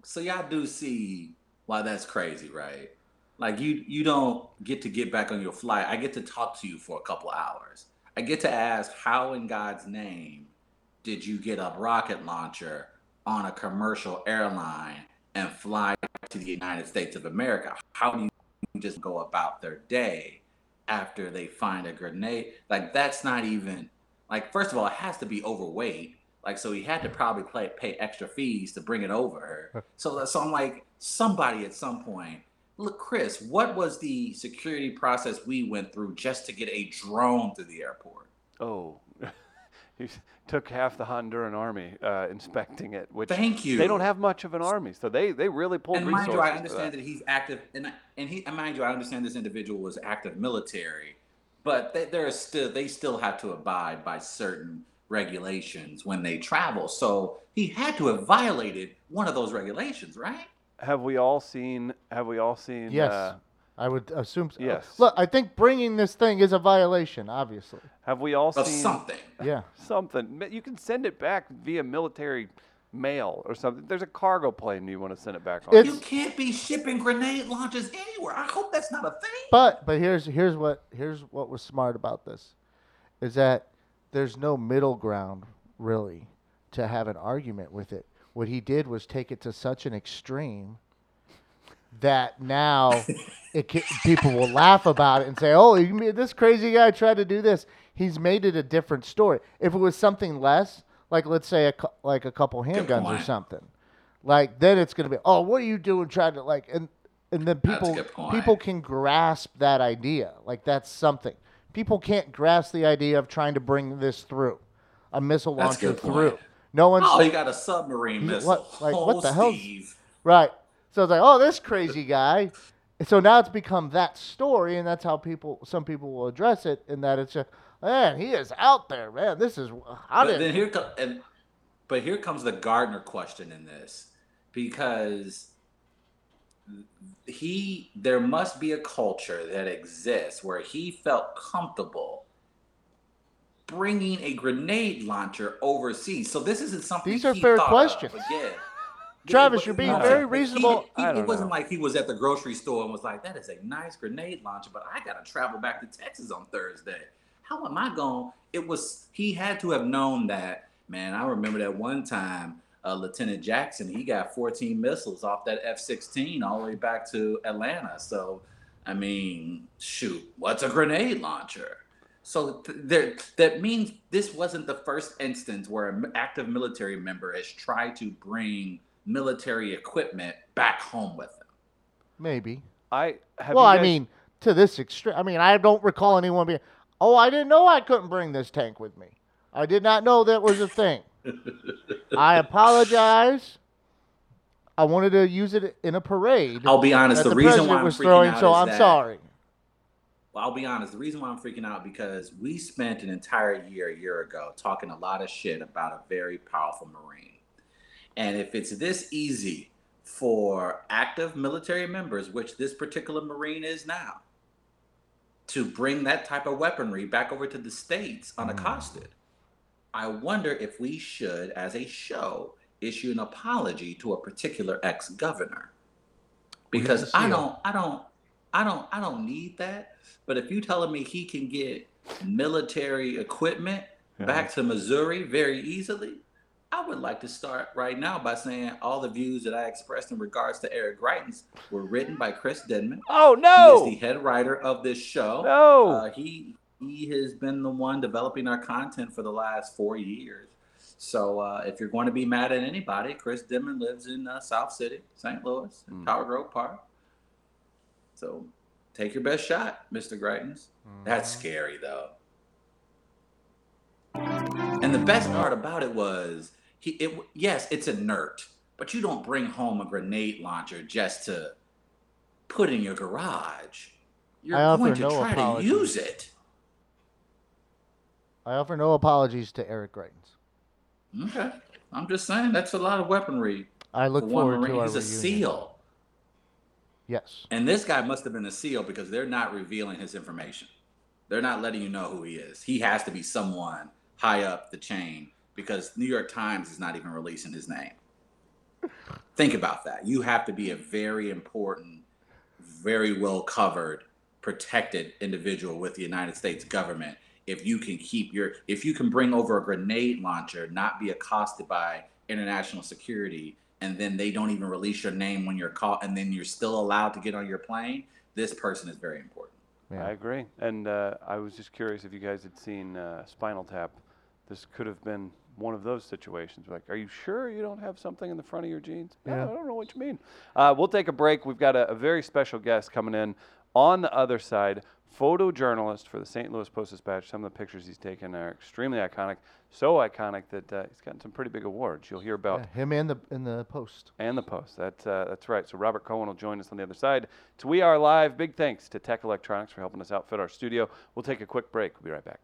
So y'all do see why that's crazy, right? Like you you don't get to get back on your flight. I get to talk to you for a couple hours. I get to ask how in God's name did you get a rocket launcher on a commercial airline and fly to the United States of America? How do you just go about their day after they find a grenade? Like that's not even like first of all, it has to be overweight. Like so, he had to probably play, pay extra fees to bring it over. So, so I'm like, somebody at some point. Look, Chris, what was the security process we went through just to get a drone through the airport? Oh, he took half the Honduran army uh, inspecting it, which Thank you. they don't have much of an army, so they they really pulled and resources. mind you, I understand that. he's active, and I- and he, and mind you, I understand this individual was active military, but they, there is still they still have to abide by certain regulations when they travel. So he had to have violated one of those regulations, right? Have we all seen? Have we all seen? Yes. Uh, I would assume so. Yes. Look, I think bringing this thing is a violation, obviously. have we all Of seen something. Yeah. something? You can send it back via military mail or something. There's a cargo plane you want to send it back on. It's- You can't be shipping grenade launchers anywhere. I hope that's not a thing. But but here's here's what here's what was smart about this, is that there's no middle ground really to have an argument with it. What he did was take it to such an extreme that now it ca people will laugh about it and say, "Oh, you mean this crazy guy tried to do this." He's made it a different story. If it was something less, like let's say a like a couple handguns or something, like then it's gonna be, "Oh, what are you doing trying to like?" And and then people people can grasp that idea. Like that's something. People can't grasp the idea of trying to bring this through, a missile That's launcher through. point. No one's Oh, he got a submarine missile. what- like, oh, what the hell? Right. So it's like, oh, this crazy guy. So now it's become that story, and that's how people, some people will address it, in that it's just, man, he is out there, man. This is how But did then here comes and but here comes the Gardner question in this because he there must be a culture that exists where he felt comfortable bringing a grenade launcher overseas. So this isn't something These are he fair questions. Again, Travis, you're being very reasonable. he- I it wasn't know. like he was at the grocery store and was like, "That is a nice grenade launcher," but I got to travel back to Texas on Thursday. How am I going? It was he had to have known that. Man, I remember that one time, uh, Lieutenant Jackson, he got 14 missiles off that F-16 all the way back to Atlanta. So, I mean, shoot, what's a grenade launcher? So th- there, that means this wasn't the first instance where an active military member has tried to bring military equipment back home with them. maybe. I have well, you I guys- mean, to this extreme. I mean, I don't recall anyone being, oh, I didn't know I couldn't bring this tank with me. I did not know that was a thing. I apologize. I wanted to use it in a parade. I'll be honest. The, the reason why I'm was freaking throwing, out so is I'm that, sorry. Well, I'll be honest. The reason why I'm freaking out because we spent an entire year a year ago talking a lot of shit about a very powerful Marine, and if it's this easy for active military members, which this particular Marine is now, to bring that type of weaponry back over to the states mm. unaccosted, I wonder if we should, as a show, issue an apology to a particular ex-governor because I don't, I don't, I don't, I don't need that. But if you telling me he can get military equipment back to Missouri very easily, I would like to start right now by saying all the views that I expressed in regards to Eric Greitens were written by Chris Denman. Oh He no! is the head writer of this show. no! Uh, he he has been the one developing our content for the last four years. So uh, if you're going to be mad at anybody, Chris Dimon lives in uh, South City, St. Louis, in Mm. Tower Grove Park. So take your best shot, Mr. Greitens. That's Mm-hmm. scary though. And the best part about it was he it yes, it's inert, but you don't bring home a grenade launcher just to put in your garage. You're I offer going to no try apologies. to use it. I offer no apologies to Eric Greitens. Okay. I'm just saying that's a lot of weaponry. I look forward Marine. to our He's a reunion. SEAL. Yes. And this guy must have been a SEAL because they're not revealing his information. They're not letting you know who he is. He has to be someone high up the chain because New York Times is not even releasing his name. Think about that. You have to be a very important, very well covered, protected individual with the United States government if you can keep your if you can bring over a grenade launcher, not be accosted by international security, and then they don't even release your name when you're caught, and then you're still allowed to get on your plane. This person is very important. Yeah. I agree. And uh, I was just curious if you guys had seen uh, Spinal Tap. This could have been one of those situations. Like, are you sure you don't have something in the front of your jeans? No, Yeah. I don't know what you mean. Uh, we'll take a break. We've got a, a very special guest coming in on the other side. Photojournalist for the St. Louis Post Dispatch. Some of the pictures he's taken are extremely iconic. So iconic that uh, he's gotten some pretty big awards. You'll hear about Yeah, him and the in the post. and the post. That's uh, that's right. So Robert Cohen will join us on the other side. To We Are Live. Big thanks to Tech Electronics for helping us outfit our studio. We'll take a quick break. We'll be right back.